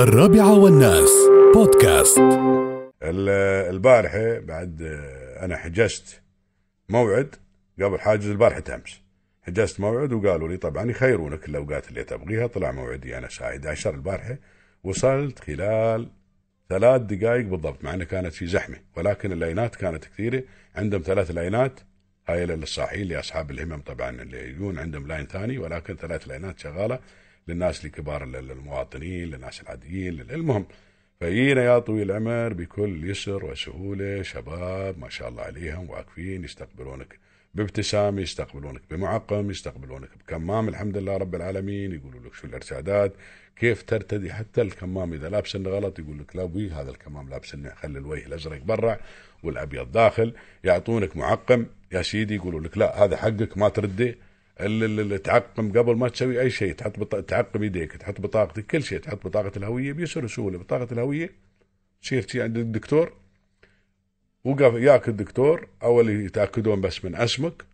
الرابعة والناس. بودكاست. ال- البارحة بعد آه، أنا حجزت موعد قبل حاجز البارحة أمس حجزت موعد وقالوا لي طبعا يخيرونك الأوقات اللي تبغيها طلع موعدي أنا الساعة 11 البارحة. وصلت خلال ثلاث دقائق بالضبط مع أنها كانت في زحمة ولكن ال lines كانت كثيرة. عندهم ثلاث lines هاي للصاحيين لأصحاب الهمم طبعا اللي يجون عندهم line ثاني ولكن ثلاث lines شغالة. للناس لكبار ال- المواطنين للناس العاديين المهم فجينا يا طويل العمر بكل يسر وسهولة شباب ما شاء الله عليهم واقفين يستقبلونك بابتسامة يستقبلونك بمعقم يستقبلونك بكمام. الحمد لله رب العالمين. يقولوا لك شو الإرشادات كيف ترتدي حتى الكمام إذا لابس غلط؟ يقول لك لا بي هذا الكمام لابس خلي الوجه الأزرق برا والأبيض داخل. يعطونك معقم يا سيدي يقولوا لك لا هذا حقك ما ترده. تعقم قبل ما تسوي أي شيء. تحط بط... تعقم يديك تحط بطاقتك كل شيء. تحط بطاقة الهوية بيسر وسهوله بطاقة الهوية تصير شي عند الدكتور وقف ياك الدكتور اول يتأكدون بس من اسمك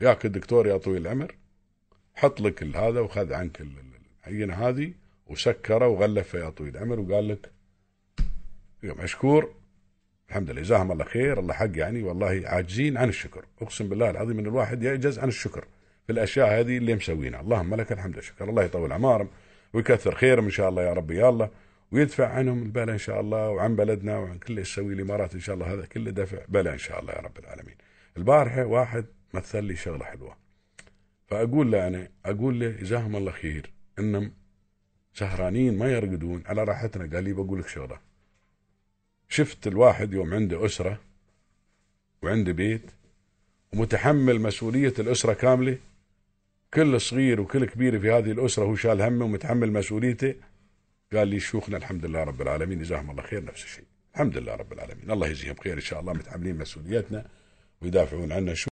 ياك الدكتور يا طويل العمر حط لك هذا وخذ عنك ال- ال- العينة هذه وسكره وغلفه يا طويل العمر وقال لك يا مشكور الحمد لله. جزاهم الله خير. الله حق يعني. والله عاجزين عن الشكر. أقسم بالله العظيم إن الواحد يعجز عن الشكر في الأشياء هذه اللي مسوينها. اللهم لك الحمد والشكر. الله يطول اعمارهم ويكثر خيرهم إن شاء الله يا رب. يا الله ويدفع عنهم البلاء إن شاء الله وعن بلدنا وعن كل يسوي الإمارات إن شاء الله. هذا كله دفع بلاء إن شاء الله يا رب العالمين. البارحة واحد مثل لي شغلة حلوة. فأقول له أنا أقول له جزاهم الله خير. إنهم سهرانين ما يرقدون. على راحتنا. قال لي بقول لك شغلة. شفت الواحد يوم عنده أسرة وعنده بيت ومتحمل مسؤولية الأسرة كاملة كل صغير وكل كبير في هذه الأسرة هو شال همه ومتحمل مسؤوليته قال لي شيوخنا الحمد لله رب العالمين جزاهم الله خير نفس الشيء. الحمد لله رب العالمين. الله يجزيهم خير إن شاء الله متحملين مسؤوليتنا ويدافعون عنا. شو